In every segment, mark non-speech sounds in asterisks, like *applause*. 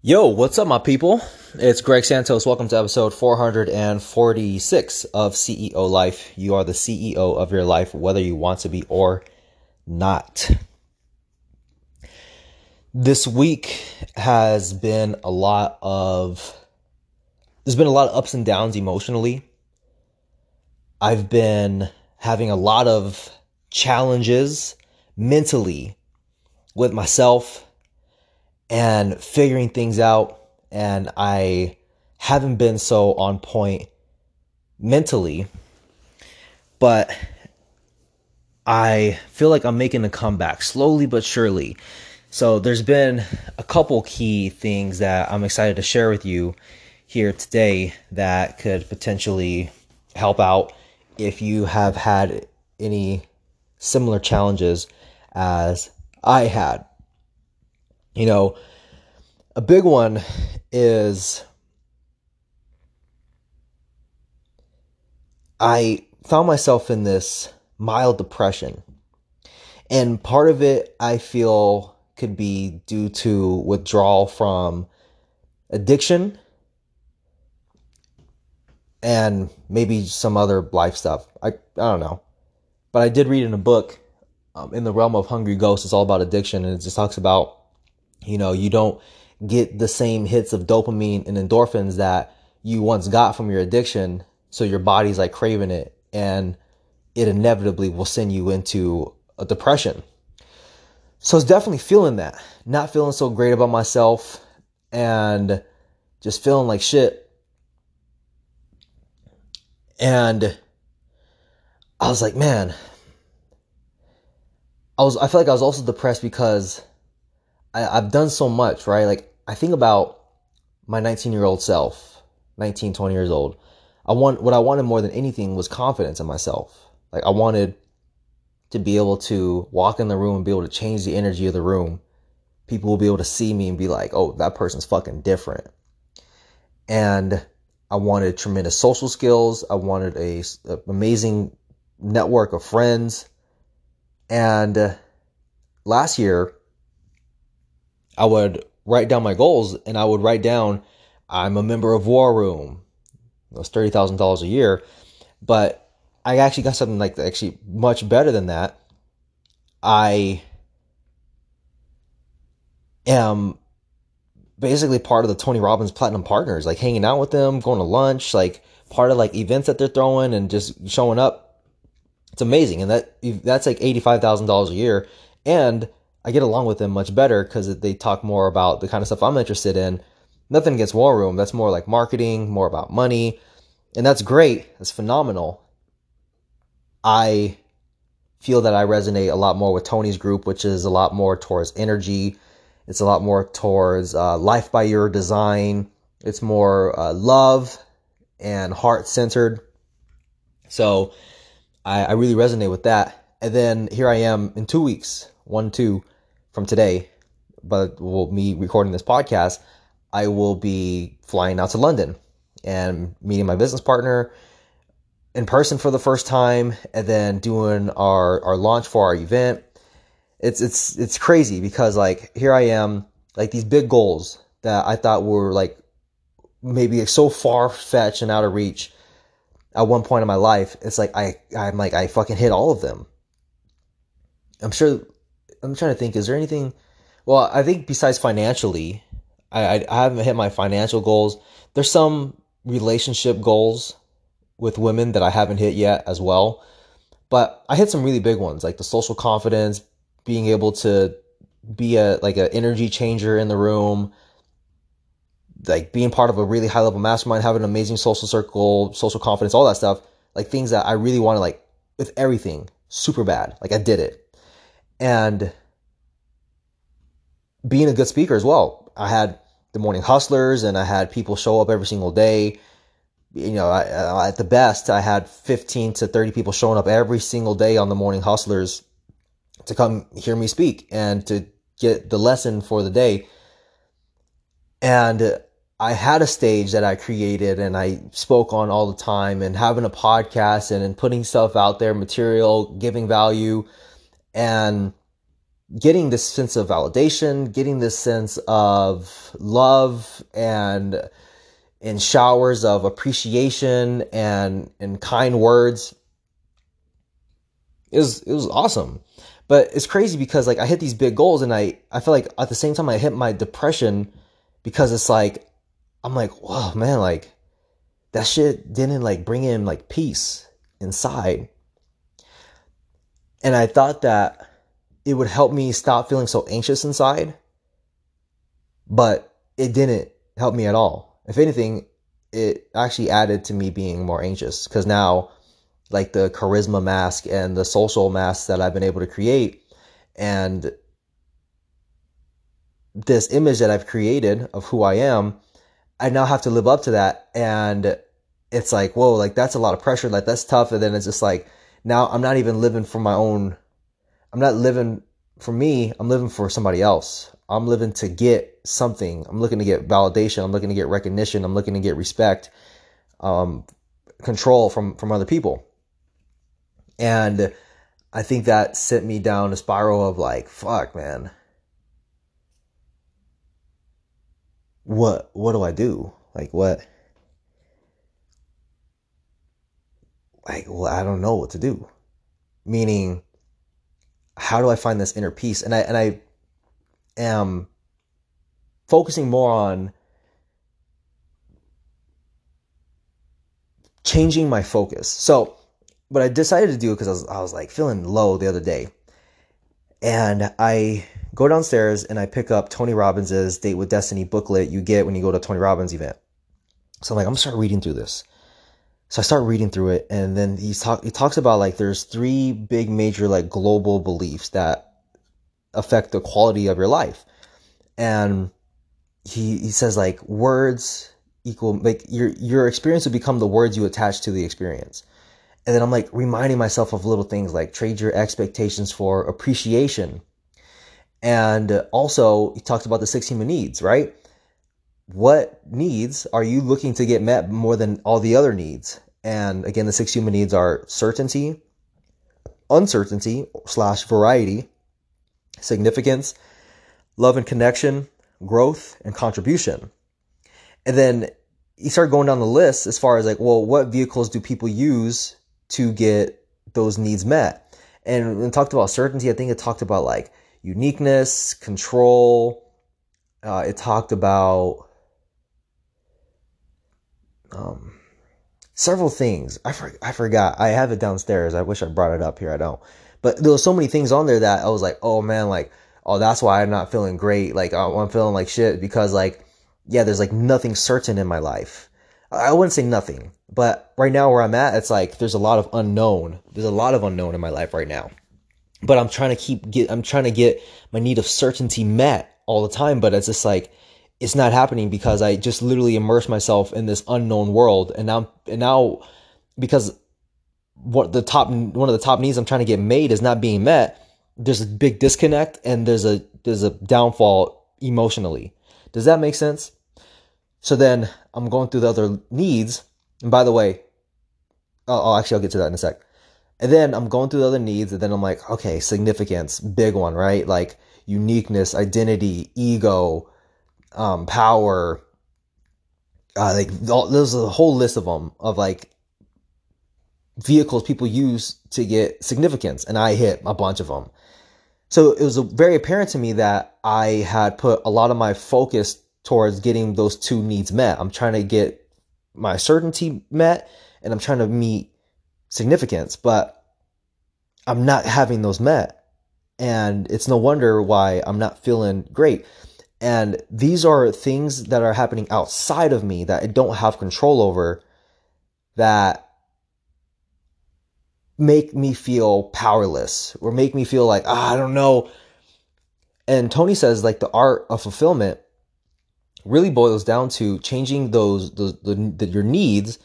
Yo, what's up, my people? It's Greg Santos. Welcome to episode 446 of CEO Life. You are the CEO of your life, whether you want to be or not. This week has been a lot of, there's been a lot of ups and downs emotionally. I've been having a lot of challenges mentally with myself and figuring things out. And I haven't been so on point mentally, but I feel like I'm making a comeback slowly but surely. So there's been a couple key things that I'm excited to share with you here today that could potentially help out if you have had any similar challenges as I had. You know, a big one is I found myself in this mild depression. And part of it I feel could be due to withdrawal from addiction and maybe some other life stuff. I, I don't know. But I did read in a book um, in the realm of Hungry Ghosts. It's all about addiction and it just talks about you know, you don't get the same hits of dopamine and endorphins that you once got from your addiction. So your body's like craving it and it inevitably will send you into a depression. So I was definitely feeling that, not feeling so great about myself and just feeling like shit. And I was like, man, I was, I felt like I was also depressed because I, I've done so much, right? Like I think about my 19 year old self, 19, 20 years old. I want what I wanted more than anything was confidence in myself. Like I wanted to be able to walk in the room and be able to change the energy of the room. People will be able to see me and be like, "Oh, that person's fucking different." And I wanted tremendous social skills. I wanted a, a amazing network of friends. And uh, last year, I would write down my goals and I would write down, I'm a member of War Room. Was $30,000 a year. But I actually got something like actually much better than that. I am basically part of the Tony Robbins Platinum Partners, like hanging out with them, going to lunch, like part of like events that they're throwing and just showing up. It's amazing. And that that's like $85,000 a year. And I get along with them much better because they talk more about the kind of stuff I'm interested in. Nothing against War Room. That's more like marketing, more about money. And that's great. That's phenomenal. I feel that I resonate a lot more with Tony's group, which is a lot more towards energy. It's a lot more towards uh, life by your design. It's more uh, love and heart centered. So I, I really resonate with that. And then here I am in two weeks, one, two, from today, but well, me recording this podcast, I will be flying out to London and meeting my business partner in person for the first time, and then doing our our launch for our event. It's it's it's crazy because like here I am, like these big goals that I thought were like maybe so far fetched and out of reach at one point in my life. It's like I I'm like I fucking hit all of them. I'm sure I'm trying to think. Is there anything? Well, I think besides financially, I, I haven't hit my financial goals. There's some relationship goals with women that I haven't hit yet as well. But I hit some really big ones, like the social confidence, being able to be a like an energy changer in the room, like being part of a really high level mastermind, having an amazing social circle, social confidence, all that stuff. Like things that I really want to like with everything super bad. Like I did it and being a good speaker as well. I had the morning hustlers and I had people show up every single day. You know, I, at the best, I had 15 to 30 people showing up every single day on the morning hustlers to come hear me speak and to get the lesson for the day. And I had a stage that I created and I spoke on all the time and having a podcast and, and putting stuff out there, material, giving value and getting this sense of validation, getting this sense of love and in showers of appreciation and and kind words. It was it was awesome. But it's crazy because like I hit these big goals and I I feel like at the same time I hit my depression because it's like I'm like, whoa man, like that shit didn't like bring in like peace inside. And I thought that it would help me stop feeling so anxious inside. But it didn't help me at all. If anything, it actually added to me being more anxious because now, like the charisma mask and the social mask that I've been able to create, and this image that I've created of who I am, I now have to live up to that. And it's like, whoa, like that's a lot of pressure. Like that's tough. And then it's just like, now I'm not even living for my own, I'm not living for me. I'm living for somebody else. I'm living to get something. I'm looking to get validation. I'm looking to get recognition. I'm looking to get respect, um, control from, from other people. And I think that sent me down a spiral of like, fuck, man. What, what do I do? Like, what? Like, well, I don't know what to do. Meaning, how do I find this inner peace? And I and I am focusing more on changing my focus. So, what I decided to do it because I was I was like feeling low the other day, and I go downstairs and I pick up Tony Robbins's Date with Destiny booklet you get when you go to Tony Robbins event. So I'm like, I'm gonna start reading through this. So I start reading through it, and then he's talk he talks about like there's three big major like global beliefs that affect the quality of your life, and he he says like words equal like your your experience will become the words you attach to the experience. And then I'm like reminding myself of little things like trade your expectations for appreciation. And also, he talks about the six human needs, right? What needs are you looking to get met more than all the other needs? And again, the six human needs are certainty, uncertainty slash variety, significance, love and connection, growth, and contribution. And then you start going down the list as far as like, well, what vehicles do people use to get those needs met? And when talked about certainty, I think it talked about like uniqueness, control. Uh, it talked about um, several things. I, for, I forgot. I have it downstairs. I wish I brought it up here. I don't. But there was so many things on there that I was like, oh man, like, oh, that's why I'm not feeling great. Like, I'm feeling like shit because, like, yeah, there's like nothing certain in my life. I wouldn't say nothing, but right now where I'm at, it's like there's a lot of unknown. There's a lot of unknown in my life right now. But I'm trying to keep get. I'm trying to get my need of certainty met all the time. But it's just like it's not happening because I just literally immerse myself in this unknown world. And now, and now, because what the top one of the top needs I'm trying to get made is not being met, there's a big disconnect and there's a there's a downfall emotionally. Does that make sense? So then I'm going through the other needs. And by the way, oh, actually I'll get to that in a sec. And then I'm going through the other needs, and then I'm like, okay, significance, big one, right? Like uniqueness, identity, ego, um, power. Uh, like there's a whole list of them of like vehicles people use to get significance, and I hit a bunch of them. So it was very apparent to me that I had put a lot of my focus towards getting those two needs met. I'm trying to get my certainty met, and I'm trying to meet significance, but I'm not having those met. And it's no wonder why I'm not feeling great. And these are things that are happening outside of me that I don't have control over that make me feel powerless or make me feel like, ah, I don't know. And Tony says, like, the art of fulfillment really boils down to changing those, the, the, your needs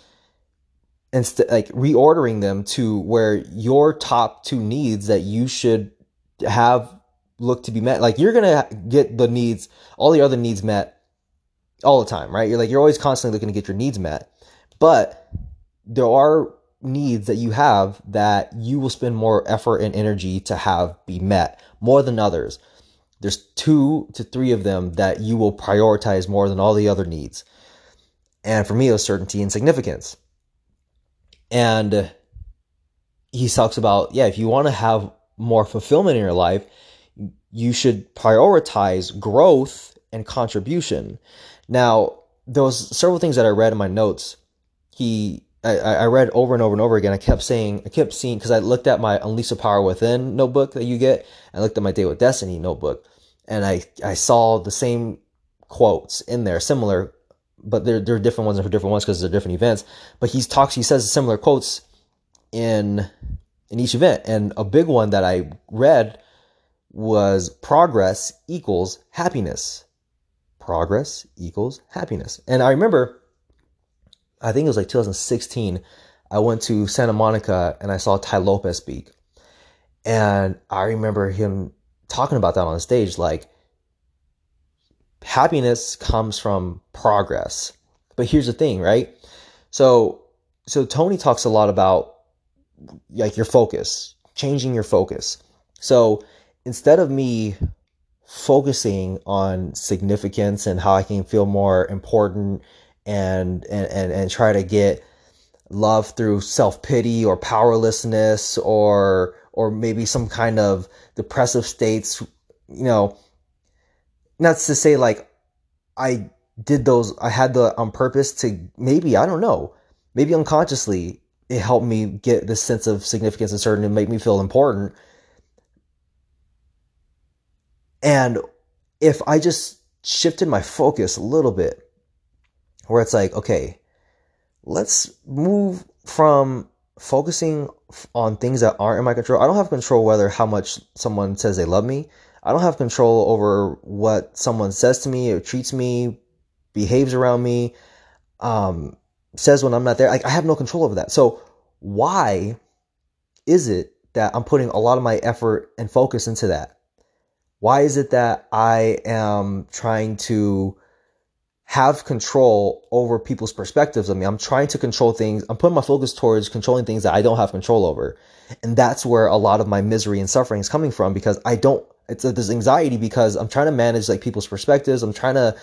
and st- like reordering them to where your top two needs that you should have look to be met. Like you're gonna get the needs, all the other needs met all the time, right? You're like you're always constantly looking to get your needs met, but there are needs that you have that you will spend more effort and energy to have be met more than others. There's two to three of them that you will prioritize more than all the other needs. And for me, it was certainty and significance. And he talks about, yeah, if you want to have more fulfillment in your life, you should prioritize growth and contribution. Now, there was several things that I read in my notes. He, I, I read over and over and over again. I kept saying, I kept seeing, because I looked at my Unleash the Power Within notebook that you get. I looked at my Date with Destiny notebook, and I, I saw the same quotes in there, similar, but they're, they're different ones and for different ones because they're different events. But he talks, he says similar quotes in in each event. And a big one that I read was progress equals happiness. Progress equals happiness. And I remember, I think it was like 2016, I went to Santa Monica and I saw Tai Lopez speak. And I remember him talking about that on the stage like, happiness comes from progress. But here's the thing, right? So, so Tony talks a lot about like your focus, changing your focus. So instead of me focusing on significance and how I can feel more important and and and, and try to get love through self-pity or powerlessness or or maybe some kind of depressive states, you know, not to say like I did those I had the on purpose to maybe I don't know, maybe unconsciously it helped me get this sense of significance and certainty and make me feel important. And if I just shifted my focus a little bit, where it's like, okay, let's move from focusing on things that aren't in my control. I don't have control whether how much someone says they love me. I don't have control over what someone says to me or treats me, behaves around me. Um, says when I'm not there. Like I have no control over that. So why is it that I'm putting a lot of my effort and focus into that? Why is it that I am trying to have control over people's perspectives of me? I'm trying to control things. I'm putting my focus towards controlling things that I don't have control over. And that's where a lot of my misery and suffering is coming from because I don't, it's there's anxiety because I'm trying to manage like people's perspectives. I'm trying to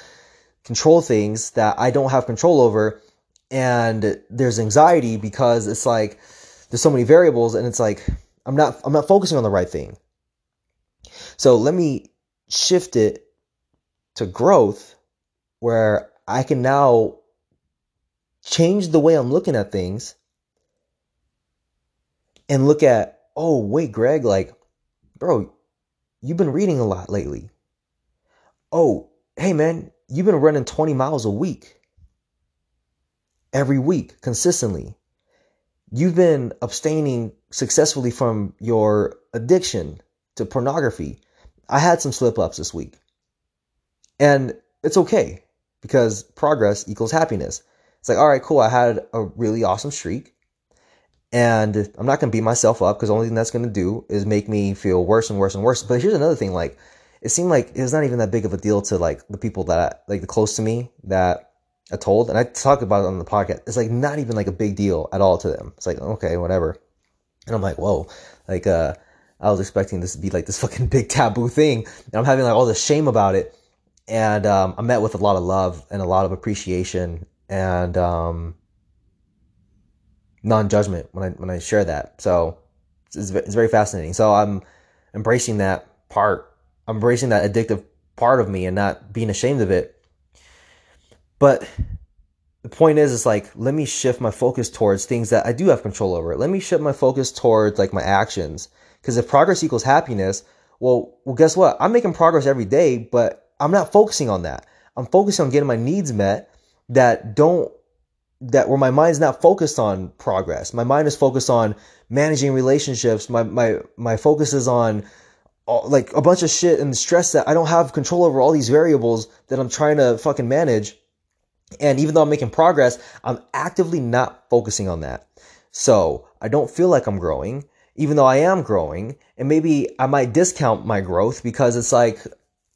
control things that I don't have control over and there's anxiety because it's like there's so many variables and it's like I'm not I'm not focusing on the right thing. So let me shift it to growth where I can now change the way I'm looking at things and look at, oh, wait, Greg, like, bro, you've been reading a lot lately. Oh, hey, man, you've been running 20 miles a week every week consistently. You've been abstaining successfully from your addiction to pornography. I had some slip ups this week. And it's okay because progress equals happiness. It's like, all right, cool. I had a really awesome streak. And I'm not going to beat myself up because the only thing that's going to do is make me feel worse and worse and worse. But here's another thing like, it seemed like it was not even that big of a deal to like the people that, like the close to me that I told, and I talk about it on the podcast. It's like not even like a big deal at all to them. It's like okay, whatever. And I'm like, whoa, like uh, I was expecting this to be like this fucking big taboo thing, and I'm having like all this shame about it. And um, I'm met with a lot of love and a lot of appreciation and um, non-judgment when I when I share that. So it's, it's very fascinating. So I'm embracing that part. I'm embracing that addictive part of me and not being ashamed of it but the point is, it's like, let me shift my focus towards things that I do have control over. Let me shift my focus towards like my actions. Because if progress equals happiness, well, well, guess what? I'm making progress every day, but I'm not focusing on that. I'm focusing on getting my needs met that don't that where my mind's not focused on progress. My mind is focused on managing relationships. My my my focus is on all, like a bunch of shit and stress that I don't have control over all these variables that I'm trying to fucking manage. And even though I'm making progress, I'm actively not focusing on that. So I don't feel like I'm growing, even though I am growing. And maybe I might discount my growth because it's like,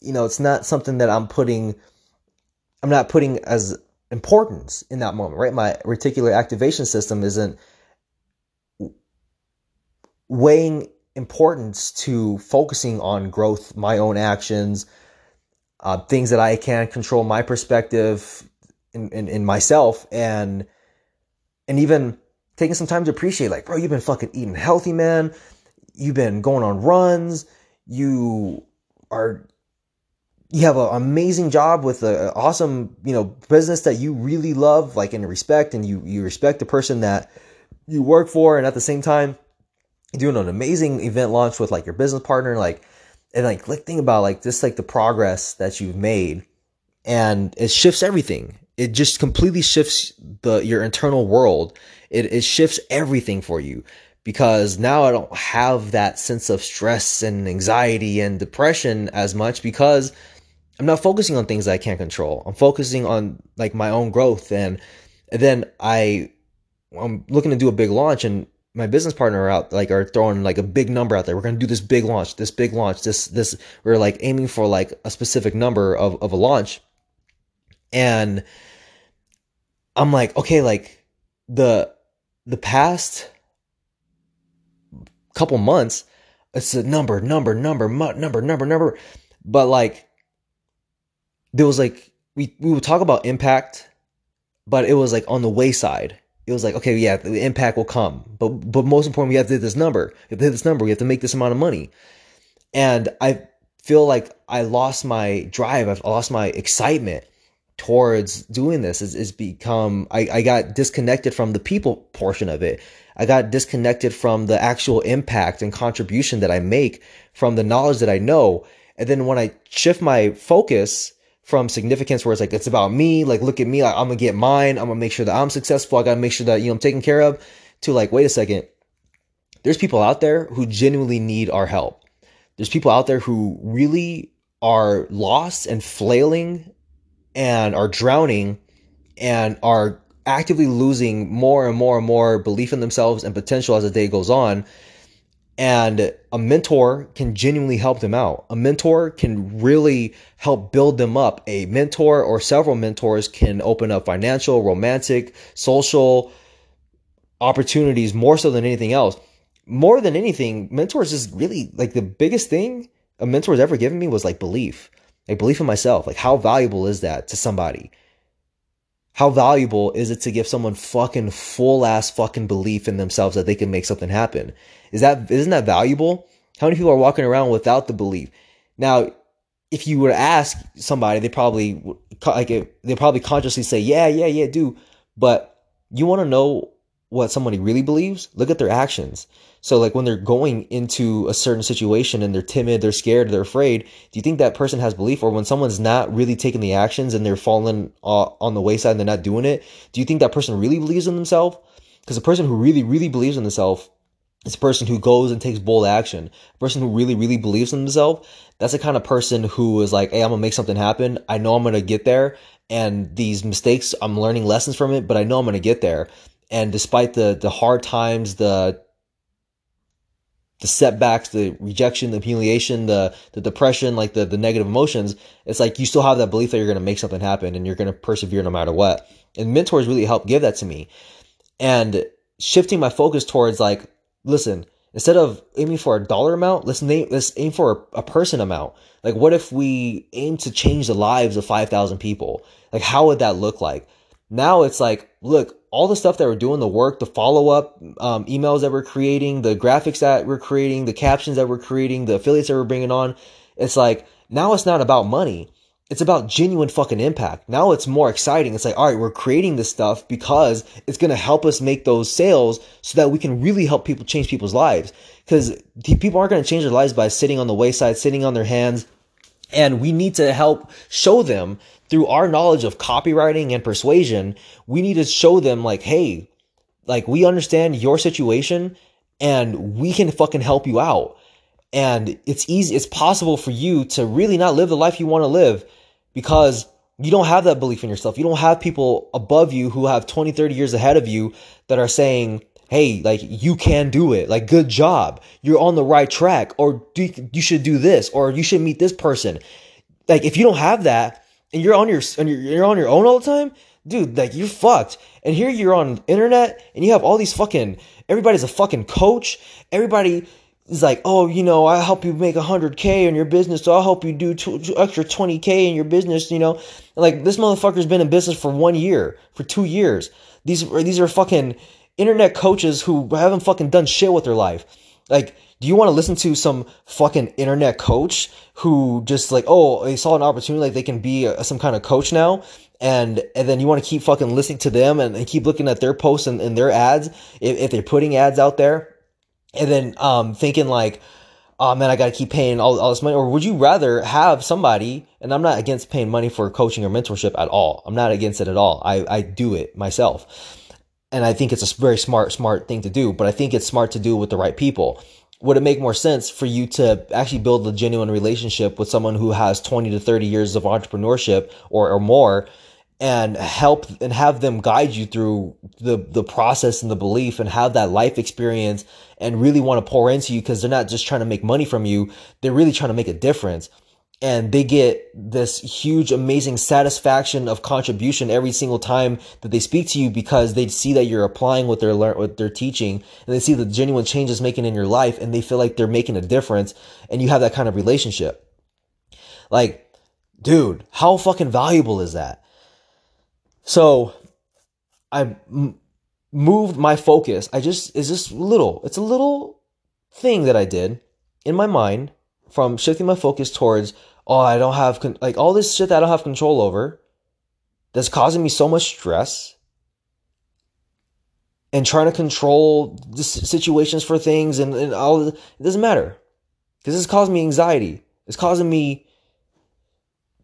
you know, it's not something that I'm putting, I'm not putting as importance in that moment, right? My reticular activation system isn't weighing importance to focusing on growth, my own actions, uh, things that I can control, my perspective in, in, in myself, and and even taking some time to appreciate, like, bro, you've been fucking eating healthy, man. You've been going on runs. You are you have an amazing job with an awesome you know business that you really love like and respect and you you respect the person that you work for and at the same time you're doing an amazing event launch with like your business partner like and like like think about like just like the progress that you've made and it shifts everything it just completely shifts the your internal world it, it shifts everything for you because now I don't have that sense of stress and anxiety and depression as much because I'm not focusing on things I can't control. I'm focusing on like my own growth and, and then I I'm looking to do a big launch and my business partner out like are throwing like a big number out there. We're gonna do this big launch, this big launch, this this we're like aiming for like a specific number of, of a launch. And I'm like, okay, like the the past couple months, it's a number, number, number, number, number, number. But like there was like we we would talk about impact, but it was like on the wayside. It was like, okay, yeah, the impact will come. But but most important, we have to hit this number. We have to hit this number. We have to make this amount of money. And I feel like I lost my drive. I've lost my excitement towards doing this. Is is become I, I got disconnected from the people portion of it. I got disconnected from the actual impact and contribution that I make from the knowledge that I know. And then when I shift my focus from significance where it's like it's about me like look at me i'm gonna get mine i'm gonna make sure that i'm successful i gotta make sure that you know i'm taken care of to like wait a second there's people out there who genuinely need our help there's people out there who really are lost and flailing and are drowning and are actively losing more and more and more belief in themselves and potential as the day goes on and a mentor can genuinely help them out. A mentor can really help build them up. A mentor or several mentors can open up financial, romantic, social opportunities more so than anything else. More than anything, mentors is really like the biggest thing a mentor has ever given me was like belief. Like belief in myself. Like how valuable is that to somebody? How valuable is it to give someone fucking full ass fucking belief in themselves that they can make something happen? Is that isn't that valuable? How many people are walking around without the belief? Now, if you were to ask somebody, they probably like they probably consciously say, "Yeah, yeah, yeah, do." But you want to know what somebody really believes? Look at their actions. So, like when they're going into a certain situation and they're timid, they're scared, they're afraid, do you think that person has belief? Or when someone's not really taking the actions and they're falling uh, on the wayside and they're not doing it, do you think that person really believes in themselves? Because a person who really, really believes in themselves is a person who goes and takes bold action. A person who really, really believes in themselves. That's the kind of person who is like, hey, I'm gonna make something happen. I know I'm gonna get there. And these mistakes, I'm learning lessons from it, but I know I'm gonna get there. And despite the the hard times, the the setbacks, the rejection, the humiliation, the the depression, like the the negative emotions, it's like you still have that belief that you're going to make something happen and you're going to persevere no matter what. And mentors really help give that to me. And shifting my focus towards like, listen, instead of aiming for a dollar amount, let's name let's aim for a, a person amount. Like, what if we aim to change the lives of five thousand people? Like, how would that look like? Now it's like, look, all the stuff that we're doing, the work, the follow up um, emails that we're creating, the graphics that we're creating, the captions that we're creating, the affiliates that we're bringing on. It's like now it's not about money. It's about genuine fucking impact. Now it's more exciting. It's like, all right, we're creating this stuff because it's going to help us make those sales so that we can really help people change people's lives. Because people aren't going to change their lives by sitting on the wayside, sitting on their hands. And we need to help show them through our knowledge of copywriting and persuasion, we need to show them like, hey, like we understand your situation and we can fucking help you out. And it's easy, it's possible for you to really not live the life you want to live because you don't have that belief in yourself. You don't have people above you who have 20, 30 years ahead of you that are saying, Hey, like you can do it. Like good job. You're on the right track or you should do this or you should meet this person. Like if you don't have that, and you're on your and you're, on your own all the time, dude, like you're fucked. And here you're on internet and you have all these fucking everybody's a fucking coach. Everybody is like, oh, you know, I help you make 100K in your business, so I'll help you do two, extra 20K in your business, you know? Like, this motherfucker's been in business for one year, for two years. These, these are fucking internet coaches who haven't fucking done shit with their life. Like, do you want to listen to some fucking internet coach who just like, oh, they saw an opportunity, like they can be a, some kind of coach now? And, and then you want to keep fucking listening to them and, and keep looking at their posts and, and their ads if, if they're putting ads out there and then um, thinking like, oh man, I got to keep paying all, all this money? Or would you rather have somebody, and I'm not against paying money for coaching or mentorship at all. I'm not against it at all. I, I do it myself. And I think it's a very smart, smart thing to do, but I think it's smart to do with the right people. Would it make more sense for you to actually build a genuine relationship with someone who has 20 to 30 years of entrepreneurship or, or more and help and have them guide you through the the process and the belief and have that life experience and really want to pour into you because they're not just trying to make money from you they're really trying to make a difference and they get this huge amazing satisfaction of contribution every single time that they speak to you because they see that you're applying what they're learn what they're teaching and they see the genuine changes making in your life and they feel like they're making a difference and you have that kind of relationship like dude how fucking valuable is that so I m- moved my focus. I just, it's just little, it's a little thing that I did in my mind from shifting my focus towards, oh, I don't have, con- like all this shit that I don't have control over that's causing me so much stress and trying to control the situations for things and, and all, it doesn't matter because is causing me anxiety. It's causing me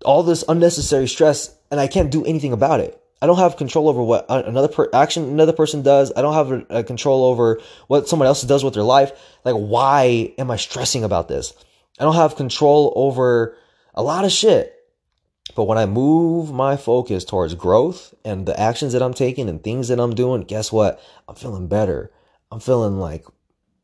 all this unnecessary stress and I can't do anything about it. I don't have control over what another per- action another person does. I don't have a, a control over what someone else does with their life. Like, why am I stressing about this? I don't have control over a lot of shit. But when I move my focus towards growth and the actions that I'm taking and things that I'm doing, guess what? I'm feeling better. I'm feeling like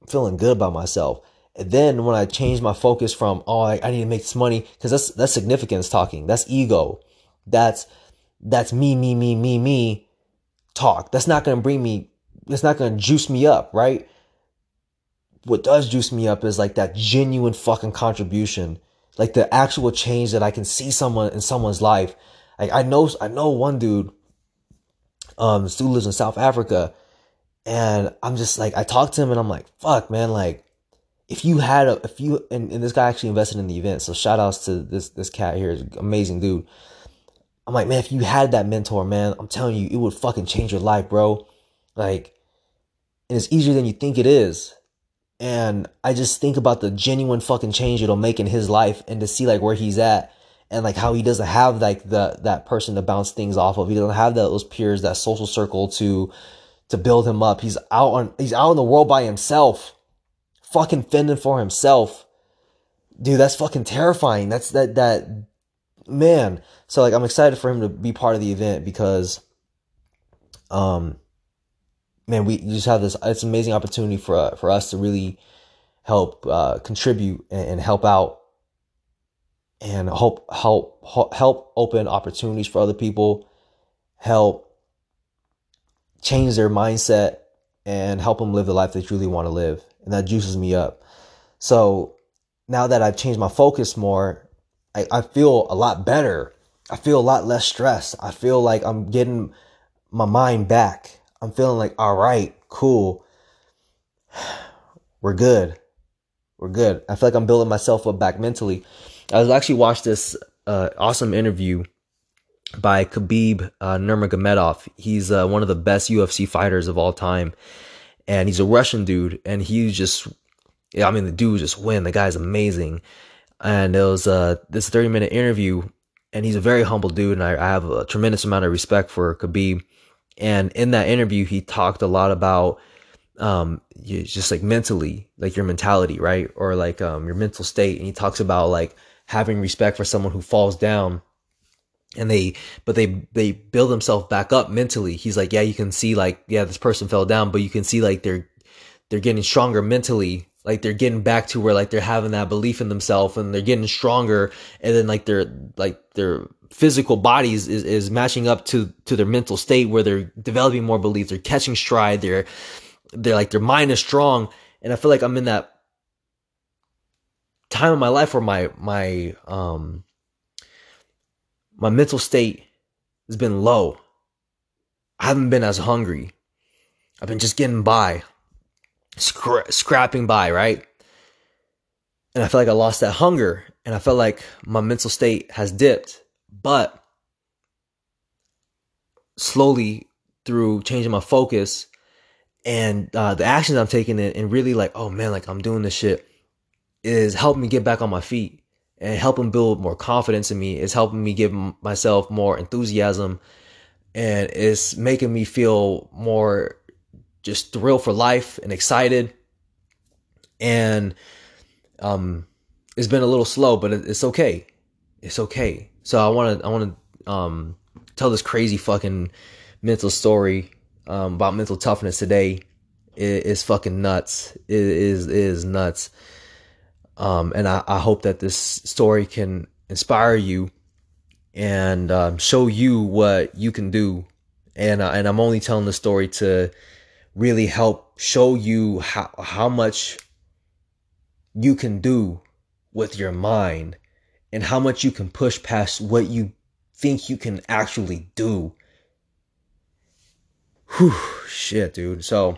feeling good about myself. And then when I change my focus from, oh, I, I need to make this money, because that's that's significance talking. That's ego. That's that's me, me, me, me, me talk. That's not to bring me, that's not to juice me up, right? What does juice me up is like that genuine fucking contribution, like the actual change that I can see someone in someone's life. Like I know, I know one dude, um, dude lives in South Africa and I'm just like, I talked to him and I'm like, fuck, man, like, if you had a, if you, and, and this guy actually invested in the event. So shout outs to this, this cat here, amazing dude. I'm like, man, if you had that mentor, man, I'm telling you, it would fucking change your life, bro. Like, and it's easier than you think it is. And I just think about the genuine fucking change it'll make in his life and to see like where he's at and like how he doesn't have like the that person to bounce things off of. He doesn't have those peers, that social circle to to build him up. He's out on he's out in the world by himself. Fucking fending for himself. Dude, that's fucking terrifying. That's that that man. So like I'm excited for him to be part of the event because um man, we just have this it's amazing opportunity for uh, for us to really help uh, contribute and, and help out and help help help open opportunities for other people, help change their mindset and help them live the life they truly want to live. And that juices me up. So now that I've changed my focus more I, I feel a lot better. I feel a lot less stressed. I feel like I'm getting my mind back. I'm feeling like, all right, cool. We're good. We're good. I feel like I'm building myself up back mentally. I was actually watched this uh, awesome interview by Khabib uh, Nurmagomedov. He's uh, one of the best UFC fighters of all time, and he's a Russian dude. And he just, I mean, the dude just win. The guy's amazing and it was uh, this 30 minute interview and he's a very humble dude and I, I, have a tremendous amount of respect for Khabib and in that interview he talked a lot about um just like mentally like your mentality right? Or like um your mental state. And he talks about like having respect for someone who falls down and they but they they build themselves back up mentally. He's like yeah you can see like yeah this person fell down but you can see like they're they're getting stronger mentally like they're getting back to where like they're having that belief in themselves and they're getting stronger. And then like their like their physical bodies is, is matching up to to their mental state where they're developing more belief they're catching stride. They're they're like their mind is strong. And i feel like i'm in that time in my life where my my um my mental state has been low. I haven't been as hungry. I've been just getting by scra- scrapping by, right? And I feel like I lost that hunger and I felt like my mental state has dipped. But slowly through changing my focus and uh, the actions I'm taking and, and really like, oh man, like I'm doing this shit is helping me get back on my feet and helping build more confidence in me. It's helping me give myself more enthusiasm and it's making me feel more just thrilled for life and excited. And um, it's been a little slow, but it's okay. It's okay. So I want to I want to um, tell this crazy fucking mental story um, about mental toughness today. It is fucking nuts. It is it is nuts. Um, and I, I hope that this story can inspire you and um, show you what you can do. And uh, and I'm only telling the story to really help show you how how much you can do with your mind and how much you can push past what you think you can actually do. Whew, shit, dude. So,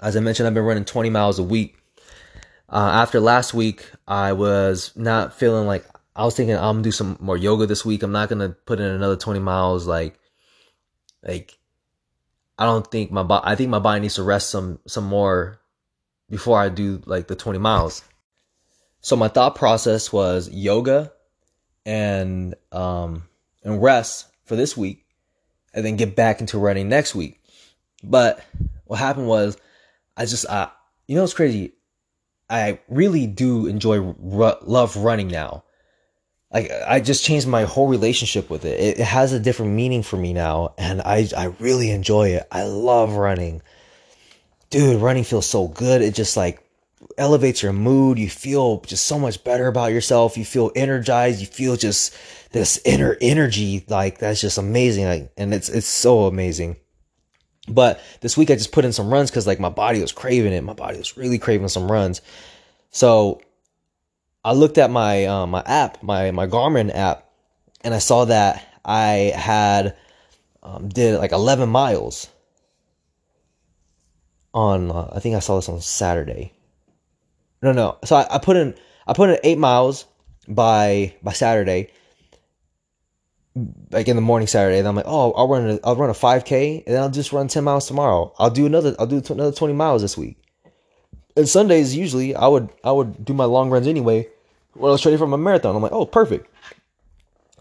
as I mentioned, I've been running 20 miles a week. Uh, after last week, I was not feeling like I was thinking I'm gonna do some more yoga this week. I'm not gonna put in another 20 miles. Like, like I don't think my body. I think my body needs to rest some some more before I do like the 20 miles. So my thought process was yoga and um and rest for this week and then get back into running next week. But what happened was I just uh you know it's crazy. I really do enjoy love running now like I just changed my whole relationship with it. it. Has a different meaning for me now, and I I really enjoy it. I love running, dude. Running feels so good. It just like elevates your mood. You feel just so much better about yourself. You feel energized. You feel just this inner energy. Like that's just amazing. Like, and it's it's so amazing. But this week I just put in some runs because like my body was craving it. My body was really craving some runs. So I looked at my uh, my app, my my Garmin app, and I saw that I had um, did like 11 miles on. Uh, I think I saw this on Saturday. No, no. So I, I put in I put in eight miles by by Saturday, like in the morning Saturday. And I'm like, oh, I'll run a, I'll run a 5K, and then I'll just run 10 miles tomorrow. I'll do another I'll do another 20 miles this week and Sundays usually I would I would do my long runs anyway when I was training for my marathon. I'm like, oh, perfect.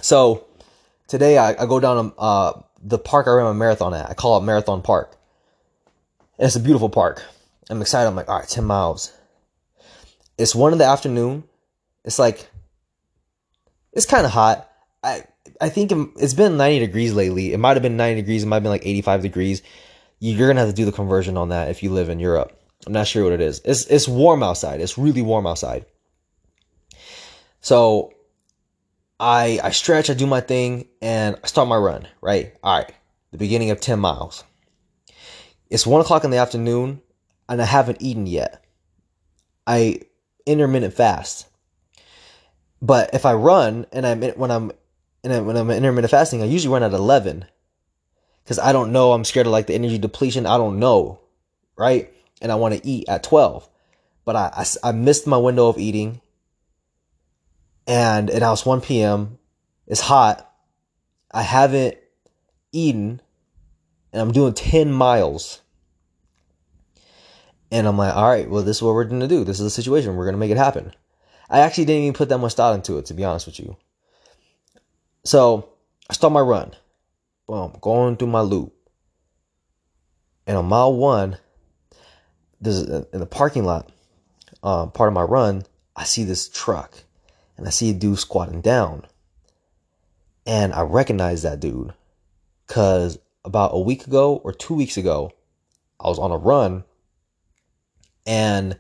So today I, I go down uh, the park I ran my marathon at. I call it Marathon Park. And it's a beautiful park. I'm excited. I'm like, all right, 10 miles. It's one in the afternoon. It's like, it's kind of hot. I I think it's been 90 degrees lately. It might have been 90 degrees. It might have been like 85 degrees. You're to have to do the conversion on that if you live in Europe. I'm not sure what it is. It's it's warm outside. It's really warm outside. So I I stretch, I do my thing, and I start my run. Right. All right. The beginning of ten miles. It's one o'clock in the afternoon, and I haven't eaten yet. I intermittent fast. But if I run and I'm when I'm and when I'm intermittent fasting, I usually run at eleven because I don't know. I'm scared of like the energy depletion. I don't know, right? And I want to eat at 12. But I, I, I, missed my window of eating. And it now it's 1 p.m. It's hot. I haven't eaten. And I'm doing 10 miles. And I'm like, all right, well, this is what we're going to do. This is the situation. We're going to make it happen. I actually didn't even put that much thought into it, to be honest with you. So I start my run. Boom, going through my loop. And on mile one, in the parking lot, uh, part of my run, I see this truck and I see a dude squatting down. And I recognize that dude because about a week ago or two weeks ago, I was on a run and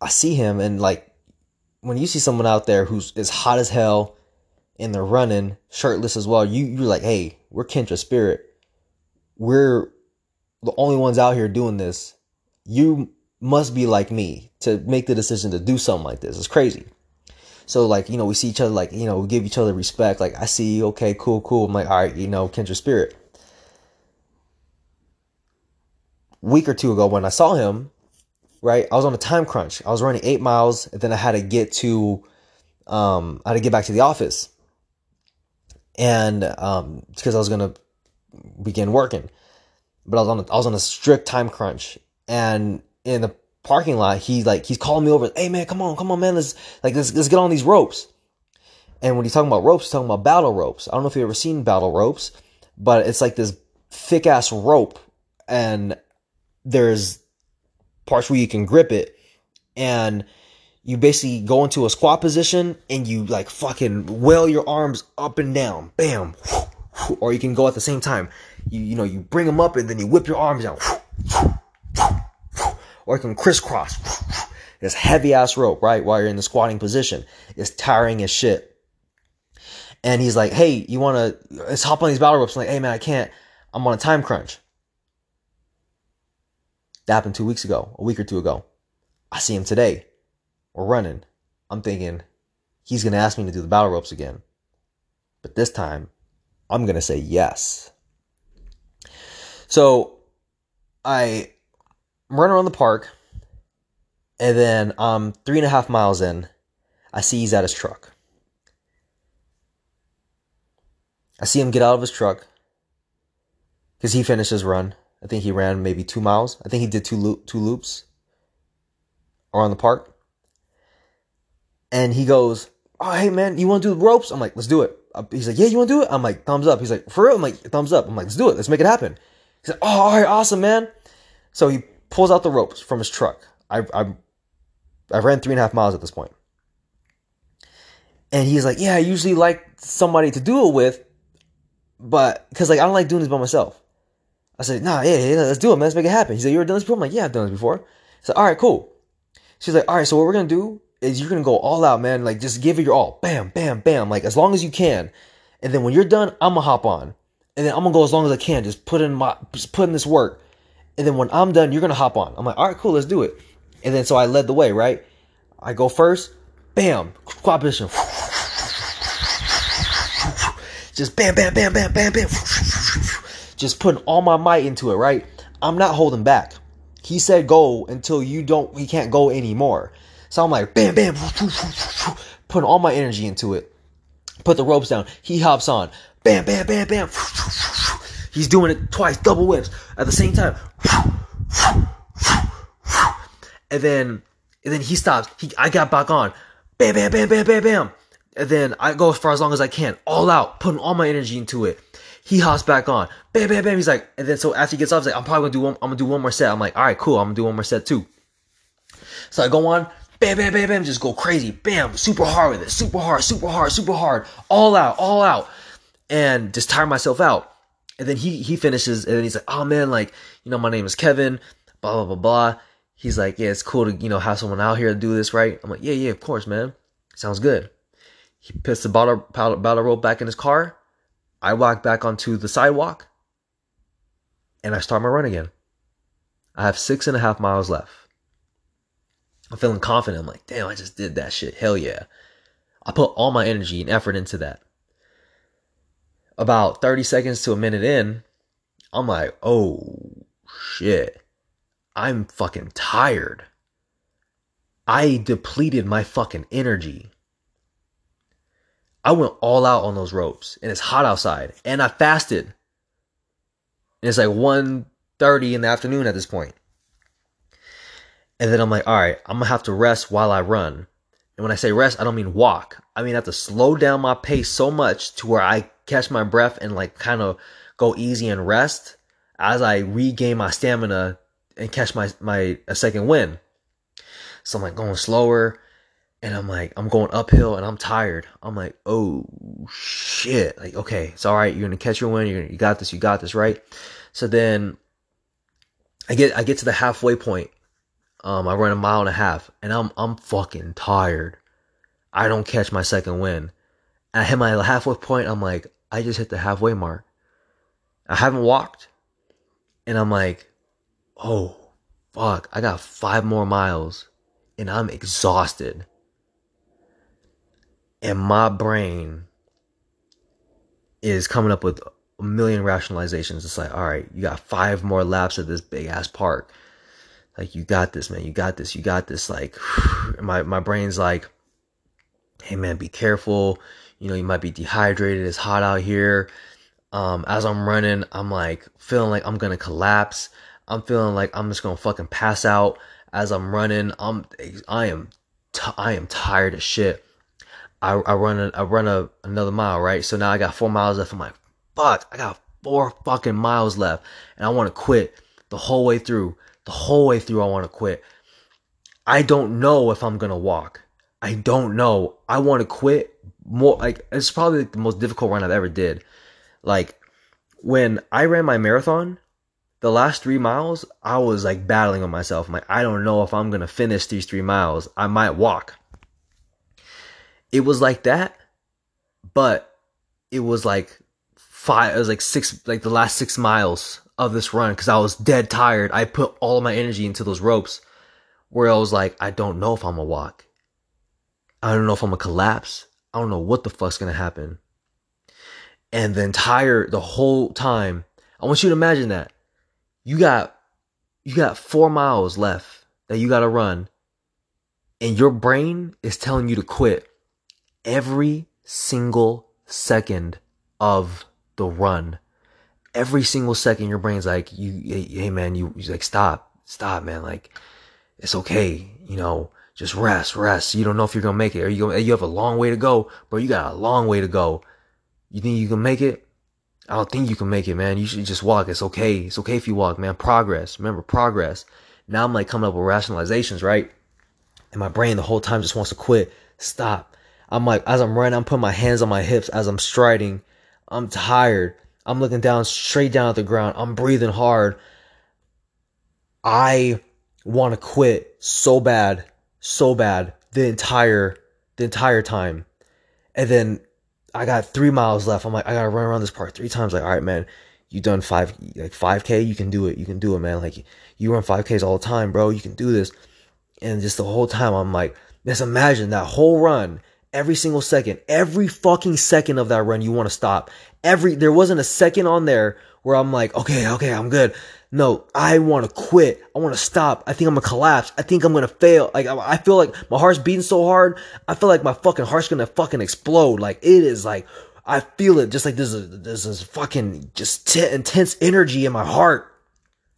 I see him and like when you see someone out there who's as hot as hell and they're running shirtless as well, you you're like, hey, we're kindred spirit. We're the only ones out here doing this. You must be like me to make the decision to do something like this. It's crazy. So like, you know, we see each other like, you know, we give each other respect. Like I see you, okay, cool, cool. I'm like, all right, you know, kindred spirit. Week or two ago when I saw him, right, I was on a time crunch. I was running eight miles, and then I had to get to um I had to get back to the office. And um because I was gonna begin working. But I was on a, I was on a strict time crunch. And in the parking lot, he like he's calling me over. Hey man, come on, come on, man. Let's like let's let's get on these ropes. And when he's talking about ropes, he's talking about battle ropes. I don't know if you've ever seen battle ropes, but it's like this thick ass rope, and there's parts where you can grip it, and you basically go into a squat position and you like fucking wail your arms up and down, bam, or you can go at the same time. You you know you bring them up and then you whip your arms down or can crisscross. *sighs* This heavy ass rope, right? While you're in the squatting position. It's tiring as shit. And he's like, hey, you wanna let's hop on these battle ropes? I'm like, hey man, I can't. I'm on a time crunch. That happened two weeks ago, a week or two ago. I see him today. We're running. I'm thinking he's gonna ask me to do the battle ropes again. But this time, I'm gonna say yes. So I I'm running around the park, and then um three and a half miles in, I see he's at his truck. I see him get out of his truck because he finished his run. I think he ran maybe two miles. I think he did two loop two loops around the park. And he goes, "Oh, hey man, you want to do ropes?" I'm like, "Let's do it." Uh, he's like, "Yeah, you want to do it?" I'm like, "Thumbs up." He's like, "For real?" I'm like, "Thumbs up." I'm like, "Let's do it. Let's make it happen." He's like, "Oh, all right, awesome, man." So he pulls out the ropes from his truck. I I I ran three and a half miles at this point. And he's like, Yeah, I usually like somebody to do it with, but because like I don't like doing this by myself. I said, Nah, yeah, yeah, let's do it, man. Let's make it happen. He said, You ever done this before? I'm like, Yeah, I've done this before. Said, All right, cool. She's like, All right, so what we're gonna do is you're gonna go all out, man. Like just give it your all. Bam, bam, bam. Like as long as you can. And then when you're done, I'm gonna hop on. And then I'm gonna go as long as I can. Just put in my just put in this work. And then when I'm done, you're gonna hop on. I'm like, all right, cool, let's do it. And then so I led the way, right? I go first, bam, squat position. Just bam, bam, bam, bam, bam, bam. Just putting all my might into it, right? I'm not holding back. He said go until you don't, we can't go anymore. So I'm like, bam, bam, putting all my energy into it. Put the ropes down. He hops on. Bam, bam, bam, bam. He's doing it twice, double whips at the same time. And then, and then he stops. He, I got back on. Bam, bam, bam, bam, bam, bam. And then I go for as long as I can, all out, putting all my energy into it. He hops back on. Bam, bam, bam. He's like, and then so after he gets off, he's like, I'm probably gonna do one. I'm gonna do one more set. I'm like, all right, cool. I'm gonna do one more set too. So I go on. Bam, bam, bam, bam. Just go crazy. Bam, super hard with it. Super hard, super hard, super hard. All out, all out, and just tire myself out. And then he he finishes, and then he's like, "Oh man, like you know, my name is Kevin." Blah blah blah blah. He's like, "Yeah, it's cool to you know have someone out here to do this, right?" I'm like, "Yeah, yeah, of course, man. Sounds good." He puts the battle battle rope back in his car. I walk back onto the sidewalk, and I start my run again. I have six and a half miles left. I'm feeling confident. I'm like, damn, I just did that shit. Hell yeah. I put all my energy and effort into that about 30 seconds to a minute in, I'm like, oh shit. I'm fucking tired. I depleted my fucking energy. I went all out on those ropes and it's hot outside and I fasted. And it's like 1.30 in the afternoon at this point. And then I'm like, all right, I'm gonna have to rest while I run. And when I say rest, I don't mean walk. I mean I have to slow down my pace so much to where I catch my breath and like kind of go easy and rest as I regain my stamina and catch my my a second win. So I'm like going slower and I'm like I'm going uphill and I'm tired. I'm like, "Oh shit." Like, okay, it's all right. You're going to catch your win. Gonna, you got this. You got this, right? So then I get I get to the halfway point Um, I run a mile and a half, and I'm I'm fucking tired. I don't catch my second wind. I hit my halfway point. I'm like, I just hit the halfway mark. I haven't walked, and I'm like, oh fuck, I got five more miles, and I'm exhausted. And my brain is coming up with a million rationalizations. It's like, all right, you got five more laps of this big ass park. Like, you got this, man. You got this. You got this. Like, *sighs* my, my brain's like, hey, man, be careful. You know, you might be dehydrated. It's hot out here. Um, as I'm running, I'm like feeling like I'm gonna collapse. I'm feeling like I'm just gonna fucking pass out as I'm running. I'm, I am, t- I am tired as shit. I, I run a, I run a, another mile, right? So now I got four miles left. I'm like, fuck, I got four fucking miles left and I want to quit the whole way through. The whole way through, I want to quit. I don't know if I'm to walk. I don't know. I want to quit more. Like, it's probably the most difficult run I've ever did. Like, when I ran my marathon, the last three miles, I was like battling with myself. I'm like, I don't know if I'm to finish these three miles. I might walk it was like that, but it was like five, it was like six, like the last six miles of this run because I was dead tired. I put all of my energy into those ropes where I was like, I don't know if I'm gonna walk. I don't know if I'm gonna collapse. I don't know what the fuck's gonna happen. And the entire, the whole time, I want you to imagine that you got, you got four miles left that you gotta run and your brain is telling you to quit every single second of the run. Every single second, your brain's like, you, hey, man, you, you like, stop, stop, man. Like, it's okay. You know, just rest, rest. You don't know if you're to make it you, gonna, you have a long way to go, bro. You got a long way to go. You think you can make it? I don't think you can make it, man. You should just walk. It's okay. It's okay if you walk, man. Progress. Remember, progress. Now I'm like coming up with rationalizations, right? And my brain the whole time just wants to quit. Stop. I'm like, as I'm running, I'm putting my hands on my hips as I'm striding. I'm tired. I'm looking down, straight down at the ground. I'm breathing hard. I want to quit so bad, so bad the entire, the entire time. And then I got three miles left. I'm like, I gotta run around this park three times. Like, all right, man, you done five, like 5k. You can do it. You can do it, man. Like you run 5ks all the time, bro. You can do this. And just the whole time, I'm like, just imagine that whole run every single second, every fucking second of that run, you want to stop. Every, there wasn't a second on there where I'm like, okay, okay, I'm good. No, I want to quit. I want to stop. I think I'm gonna collapse. I think I'm gonna fail. Like, I feel like my heart's beating so hard. I feel like my fucking heart's gonna fucking explode. Like, it is like, I feel it just like a, there's this fucking just t- intense energy in my heart.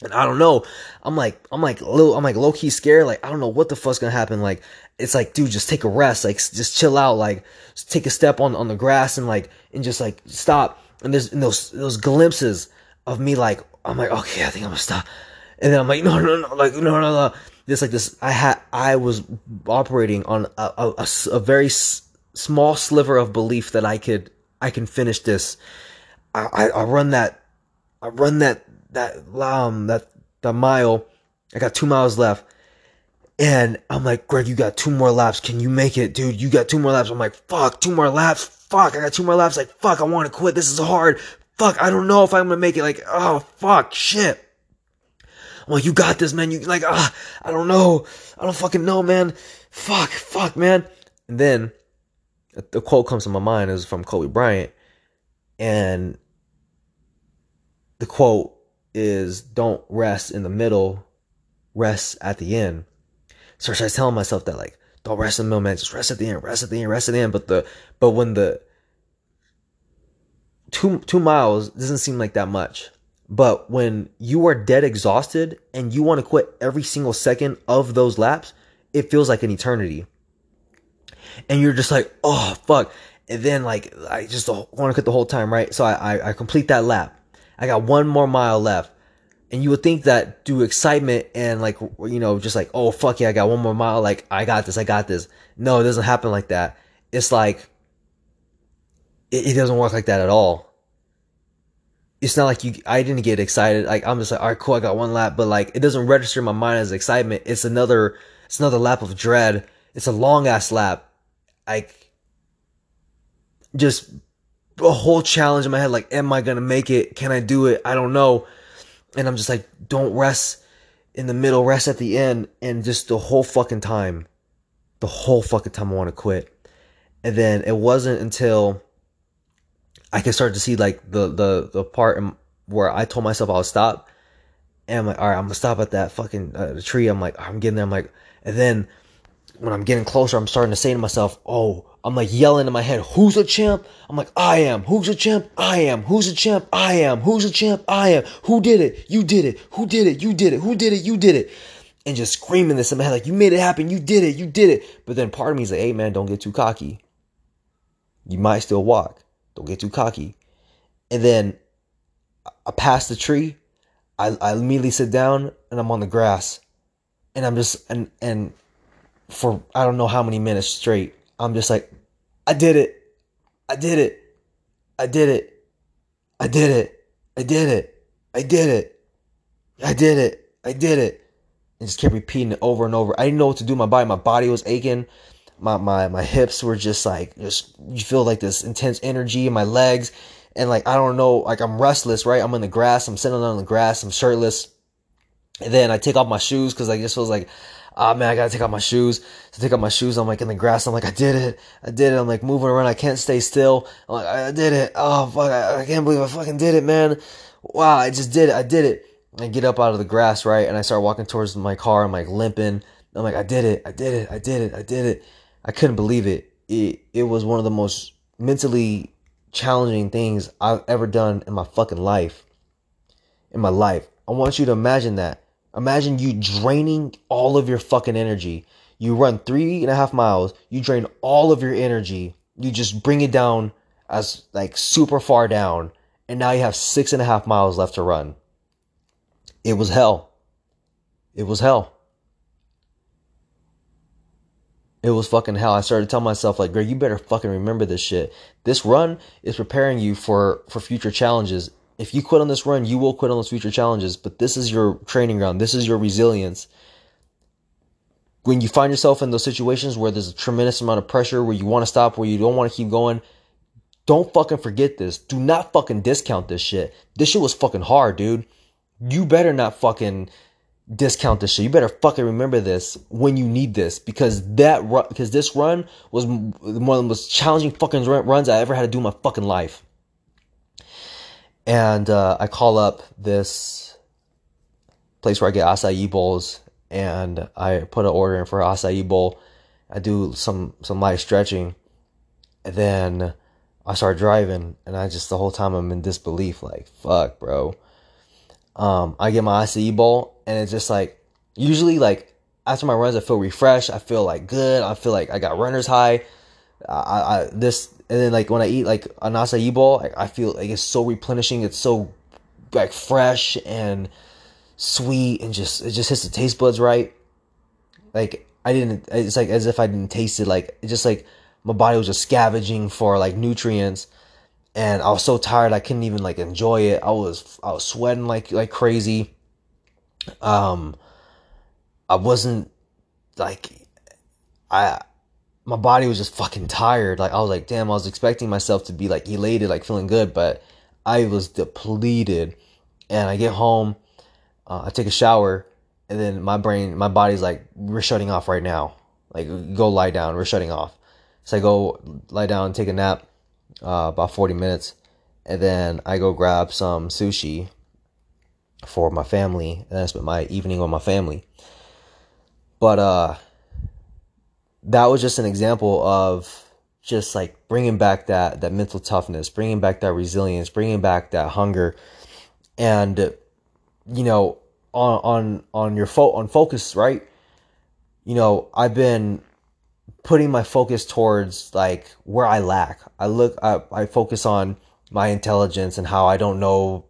And I don't know. I'm like, I'm like little, I'm like low key scared. Like, I don't know what the fuck's gonna happen. Like, it's like, dude, just take a rest. Like, just chill out. Like, take a step on, on the grass and like, and just like stop. And there's and those, those glimpses of me, like, I'm like, okay, I think I'm gonna stop. And then I'm like, *laughs* no, no, no, like, no, no, no. This, like, this, I had, I was operating on a, a, a, a very s- small sliver of belief that I could, I can finish this. I, I, I run that, I run that that um that the mile. I got two miles left. And I'm like, Greg, you got two more laps. Can you make it, dude? You got two more laps. I'm like, fuck, two more laps. Fuck, I got two more laps. Like, fuck, I want to quit. This is hard. Fuck, I don't know if I'm gonna make it. Like, oh, fuck, shit. I'm like, you got this, man. You like, ah, I don't know. I don't fucking know, man. Fuck, fuck, man. And then the quote comes to my mind is from Kobe Bryant, and the quote is don't rest in the middle, rest at the end. So I was telling myself that like, don't rest in the middle, man. Just rest at the end, rest at the end, rest at the end. But the but when the two two miles doesn't seem like that much. But when you are dead exhausted and you want to quit every single second of those laps, it feels like an eternity. And you're just like, oh fuck. And then like I just want to quit the whole time, right? So I, I, I complete that lap. I got one more mile left. And you would think that through excitement and like, you know, just like, oh, fuck yeah, I got one more mile. Like, I got this, I got this. No, it doesn't happen like that. It's like, it, it doesn't work like that at all. it's not like you I didn't get excited. Like I'm just like, all right, cool, I got one lap, but like it doesn't register in my mind as excitement. It's another it's another lap of dread. It's a long ass lap. Like just a whole challenge in my head, like, am I gonna make it? Can I do it? I don't know. And I'm just like, don't rest in the middle, rest at the end, and just the whole fucking time. The whole fucking time I want to quit. And then it wasn't until I could start to see like the the the part where I told myself I'll stop, and I'm like, all right, I'm gonna stop at that fucking uh, tree. I'm like, I'm getting there. I'm like, and then when I'm getting closer, I'm starting to say to myself, oh, I'm like yelling in my head, who's a champ? I'm like, I am. Who's a champ? I am. Who's a champ? I am. Who's a champ? I am. Who did it? You did it. Who did it? You did it. Who did it? You did it. And just screaming this in my head, like, you made it happen. You did it. You did it. But then part of me is like, hey, man, don't get too cocky. You might still walk. Don't get too cocky. And then I pass the tree. I, I immediately sit down and I'm on the grass. And I'm just, and, and for I don't know how many minutes straight, I'm just like, I did it. I did it. I did it. I did it. I did it. I did it. I did it. I did it. And just kept repeating it over and over. I didn't know what to do. My body, my body was aching my my my hips were just like just you feel like this intense energy in my legs and like I don't know like I'm restless right I'm in the grass I'm sitting on the grass I'm shirtless and then I take off my shoes because like just feels like oh man I gotta take off my shoes to take off my shoes I'm like in the grass I'm like I did it I did it I'm like moving around I can't stay still I'm like I did it oh fuck I, I can't believe I fucking did it man wow I just did it I did it I get up out of the grass right and I start walking towards my car I'm like limping I'm like I did it I did it I did it I did it I couldn't believe it. It it was one of the most mentally challenging things I've ever done in my fucking life. In my life. I want you to imagine that. Imagine you draining all of your fucking energy. You run three and a half miles, you drain all of your energy, you just bring it down as like super far down, and now you have six and a half miles left to run. It was hell. It was hell it was fucking hell. I started telling myself like, Greg, you better fucking remember this shit. This run is preparing you for for future challenges. If you quit on this run, you will quit on those future challenges. But this is your training ground. This is your resilience. When you find yourself in those situations where there's a tremendous amount of pressure, where you want to stop, where you don't want to keep going, don't fucking forget this. Do not fucking discount this shit. This shit was fucking hard, dude. You better not fucking discount this shit. You better fucking remember this when you need this because that because this run was one of the most challenging fucking runs I ever had to do in my fucking life. And uh, I call up this place where I get acai bowls, and I put an order in for an acai bowl. I do some some light stretching, and then I start driving, and I just the whole time I'm in disbelief, like fuck, bro. Um, I get my acai bowl and it's just like usually like after my runs I feel refreshed, I feel like good, I feel like I got runner's high. I, I this and then like when I eat like an acai bowl, I, I feel like it's so replenishing. It's so like fresh and sweet and just it just hits the taste buds right. Like I didn't. It's like as if I didn't taste it. Like it just like my body was just scavenging for like nutrients, and I was so tired I couldn't even like enjoy it. I was I was sweating like like crazy um I wasn't like I my body was just fucking tired. Like I was like, damn, I was expecting myself to be like elated, like feeling good, but I was depleted. And I get home, uh, I take a shower, and then my brain, my body's like, we're shutting off right now. Like go lie down, we're shutting off. So I go lie down, take a nap, uh, about forty minutes, and then I go grab some sushi for my family, and I spent my evening with my family. But uh, that was just an example of just like bringing back that that mental toughness, bringing back that resilience, bringing back that hunger, and you know on on on your fo- on focus, right? You know, I've been putting my focus towards like where I lack. I look, I, I focus on my intelligence and how I don't know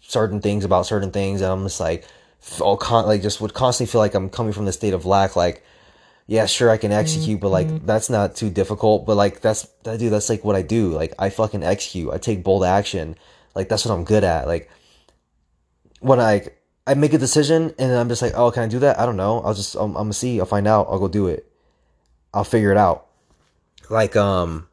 certain things about certain things, and I'm just like, all con- like just would constantly feel like I'm coming from the state of lack. Like, yeah, sure, I can execute, but like mm-hmm. that's not too difficult. But like that's that dude, that's like what I do. Like I fucking execute. I take bold action. Like that's what I'm good at. Like when I I make a decision and I'm just like, oh, can I do that? I don't know. I'll just I'm, I'm gonna see. I'll find out. I'll go do it. I'll figure it out. Like um,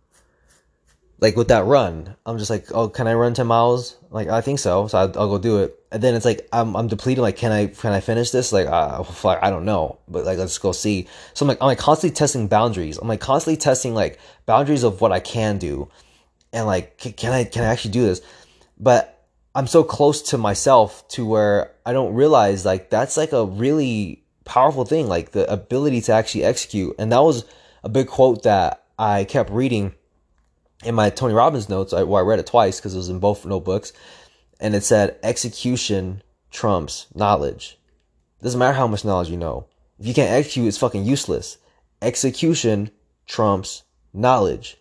like with that run, I'm just like, oh, can I run ten miles? Like I think so. So I, will go do it. And then it's like I'm I'm depleted. Like can I can I finish this? Like uh, I don't know. But like let's go see. So I'm like I'm like constantly testing boundaries. I'm like constantly testing like boundaries of what I can do, and like can I can I actually do this? But I'm so close to myself to where I don't realize like that's like a really powerful thing, like the ability to actually execute. And that was a big quote that I kept reading in my Tony Robbins notes. I, well, I read it twice because it was in both notebooks, and it said execution trumps knowledge. Doesn't matter how much knowledge you know. If you can't execute, it's fucking useless. Execution trumps knowledge.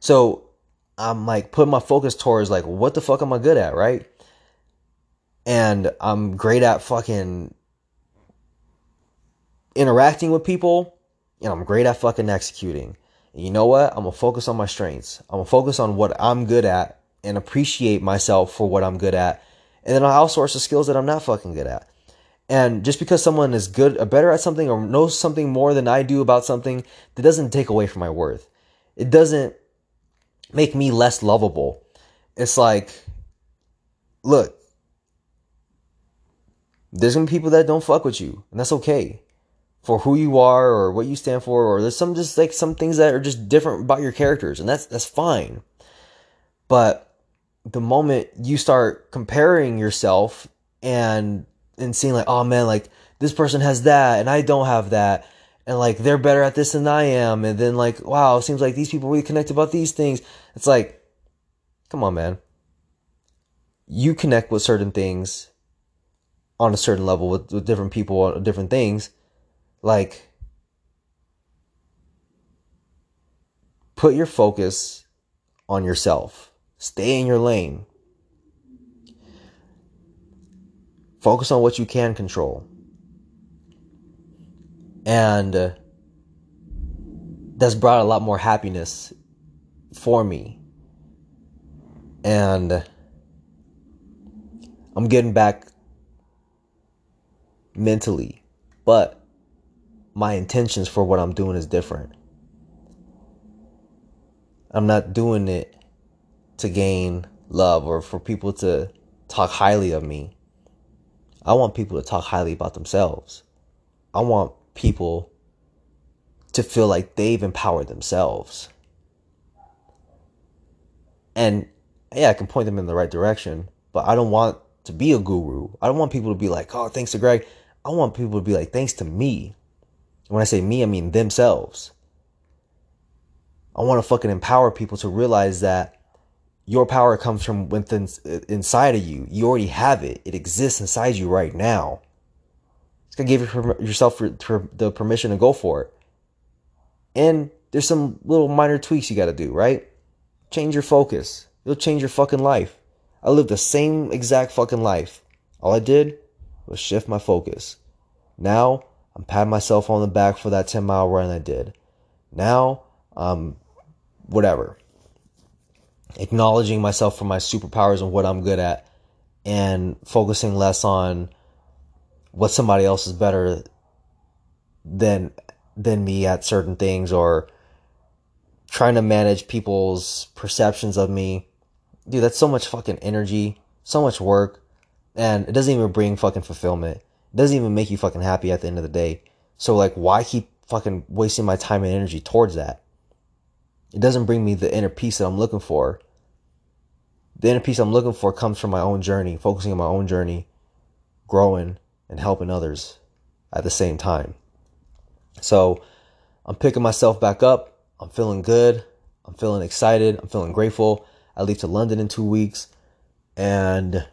So I'm like putting my focus towards like what the fuck am I good at, right? And I'm great at fucking interacting with people, and I'm great at fucking executing. You know what? I'm gonna focus on my strengths. I'm gonna focus on what I'm good at and appreciate myself for what I'm good at. And then I'll outsource the skills that I'm not fucking good at. And just because someone is good or better at something or knows something more than I do about something, that doesn't take away from my worth. It doesn't make me less lovable. It's like, look, there's gonna be people that don't fuck with you, and that's okay for who you are or what you stand for, or there's some just like some things that are just different about your characters, and that's that's fine. But the moment you start comparing yourself and and seeing like, oh man, like this person has that and I don't have that, and like they're better at this than I am, and then like wow, it seems like these people really connect about these things. It's like, come on, man. You connect with certain things on a certain level with, with different people on different things. Like, put your focus on yourself. Stay in your lane. Focus on what you can control. And uh, that's brought a lot more happiness for me. And I'm getting back mentally, but my intentions for what I'm doing is different. I'm not doing it to gain love or for people to talk highly of me. I want people to talk highly about themselves. I want people to feel like they've empowered themselves. And yeah, I can point them in the right direction, but I don't want to be a guru. I don't want people to be like, oh, thanks to Greg. I want people to be like, thanks to me. When I say me, I mean themselves. I want to fucking empower people to realize that your power comes from within uh, inside of you. You already have it. It exists inside you right now It's gonna give yourself the permission to go for it. And there's some little minor tweaks you got to do, right? Change your focus. It'll change your fucking life. I lived the same exact fucking life. All I did was shift my focus. Now I'm patting myself on the back for that 10 mile run I did. Now, um, whatever. Acknowledging myself for my superpowers and what I'm good at and focusing less on what somebody else is better than than me at certain things or trying to manage people's perceptions of me. Dude, that's so much fucking energy, so much work, and it doesn't even bring fucking fulfillment. Doesn't even make you fucking happy at the end of the day. So like why keep fucking wasting my time and energy towards that? It doesn't bring me the inner peace that I'm looking for. The inner peace I'm looking for comes from my own journey, focusing on my own journey, growing, and helping others at the same time. So I'm picking myself back up. I'm feeling good. I'm feeling excited. I'm feeling grateful. I leave to London in two weeks and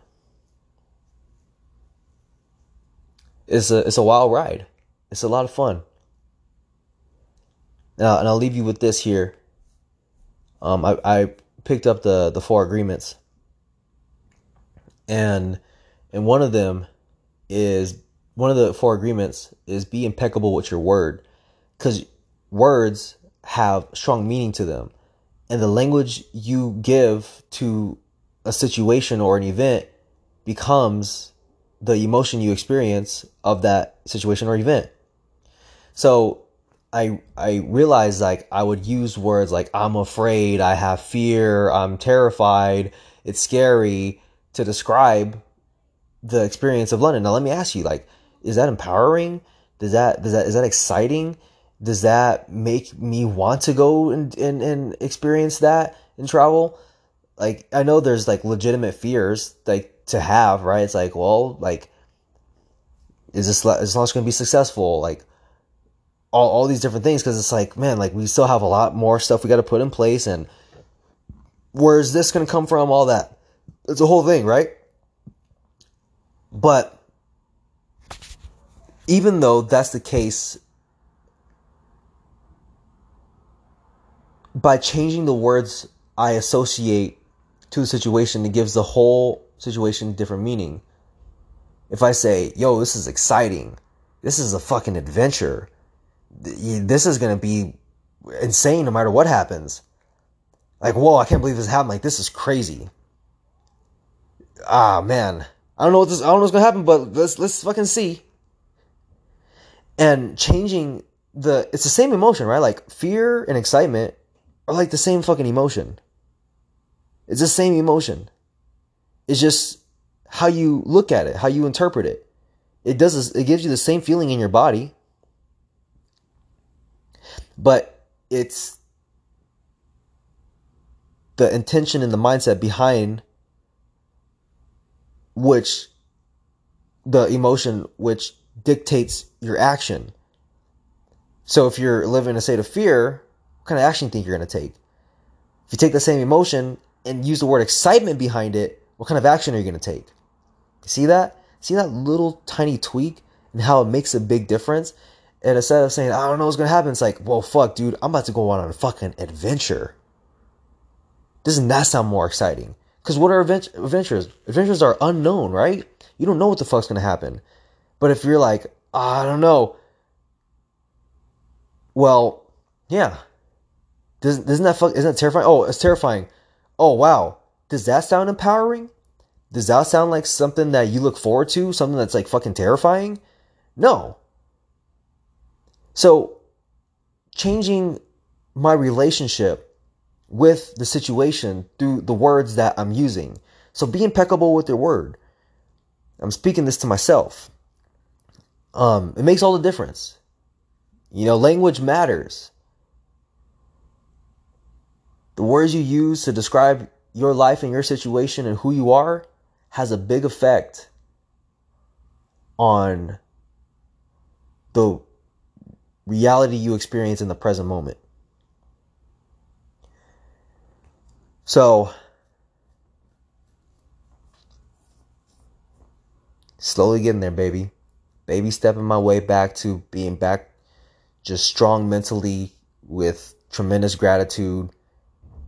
it's a it's a wild ride. It's a lot of fun. Now, and I'll leave you with this here. Um, I, I picked up the the four agreements, and in one of them, is one of the four agreements is be impeccable with your word because words have strong meaning to them and the language you give to a situation or an event becomes the emotion you experience of that situation or event. So I I realized like I would use words like I'm afraid, I have fear, I'm terrified, it's scary to describe the experience of London. Now let me ask you like is that empowering? Does that does that is that exciting? Does that make me want to go and, and, and experience that and travel? Like I know there's like legitimate fears like to have, right? It's like, well, like is this is launch going to be successful? Like all, all these different things because it's like, man, like we still have a lot more stuff we got to put in place and where's this going to come from? All that. It's a whole thing, right? But even though that's the case, by changing the words I associate to the situation, it gives the whole situation different meaning. If I say, yo, this is exciting, this is a fucking adventure, this is gonna be insane no matter what happens. Like, whoa, I can't believe this happened. Like, this is crazy. Ah, man. I don't know what this, I don't know what's gonna happen, but let's, let's fucking see. And changing the, it's the same emotion, right? Like, fear and excitement are like the same fucking emotion. It's the same emotion. It's just how you look at it, how you interpret it. It does it gives you the same feeling in your body. But it's the intention and the mindset behind which the emotion which dictates your action. So if you're living in a state of fear, what kind of action you think you're going to take? If you take the same emotion and use the word excitement behind it, what kind of action are you going to take? See that? See that little tiny tweak and how it makes a big difference? And instead of saying, I don't know what's going to happen, it's like, well, fuck, dude, I'm about to go on a fucking adventure. Doesn't that sound more exciting? Because what are adventures? Adventures are unknown, right? You don't know what the fuck's going to happen. But if you're like, oh, I don't know, well, yeah. Doesn't, doesn't that fuck, isn't that terrifying? Oh, it's terrifying. Oh, wow. Does that sound empowering? Does that sound like something that you look forward to? Something that's like fucking terrifying? No. So, changing my relationship with the situation through the words that I'm using. So, be impeccable with your word. I'm speaking this to myself. Um, it makes all the difference. You know, language matters. The words you use to describe your life and your situation and who you are has a big effect on the reality you experience in the present moment. So, slowly getting there, baby. Baby stepping my way back to being back just strong mentally with tremendous gratitude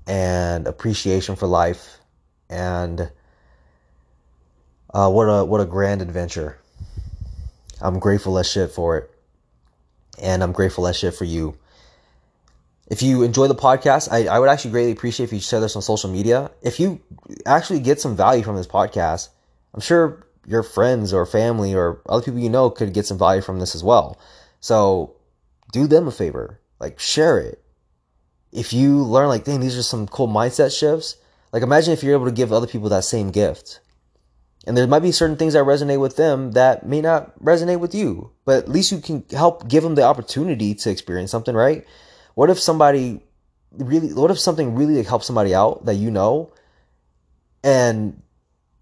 and appreciation for life and uh, what a what a grand adventure. I'm grateful as shit for it. And I'm grateful as shit for you. If you enjoy the podcast, I, I would actually greatly appreciate if you share this on social media. If you actually get some value from this podcast, I'm sure your friends or family or other people you know could get some value from this as well. So do them a favor. Like share it. If you learn like, dang, these are some cool mindset shifts. Like imagine if you're able to give other people that same gift. And there might be certain things that resonate with them that may not resonate with you, but at least you can help give them the opportunity to experience something, right? What if somebody really, what if something really helps somebody out that you know and,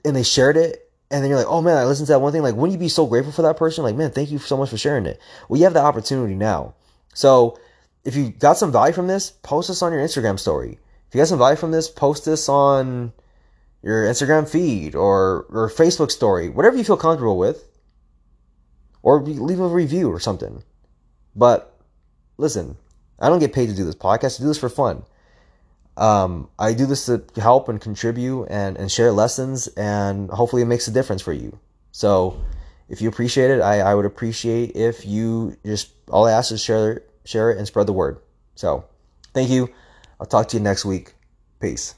and they shared it and then you're like, oh man, I listened to that one thing. Like, wouldn't you be so grateful for that person? Like, man, thank you so much for sharing it. Well, you have the opportunity now. So if you got some value from this, post this on your Instagram story. If you got some value from this, post this on your Instagram feed or or Facebook story, whatever you feel comfortable with, or leave a review or something. But listen, I don't get paid to do this podcast. I do this for fun. Um, I do this to help and contribute and, and share lessons, and hopefully it makes a difference for you. So, if you appreciate it, I, I would appreciate if you just all I ask is share share it and spread the word. So, thank you. I'll talk to you next week. Peace.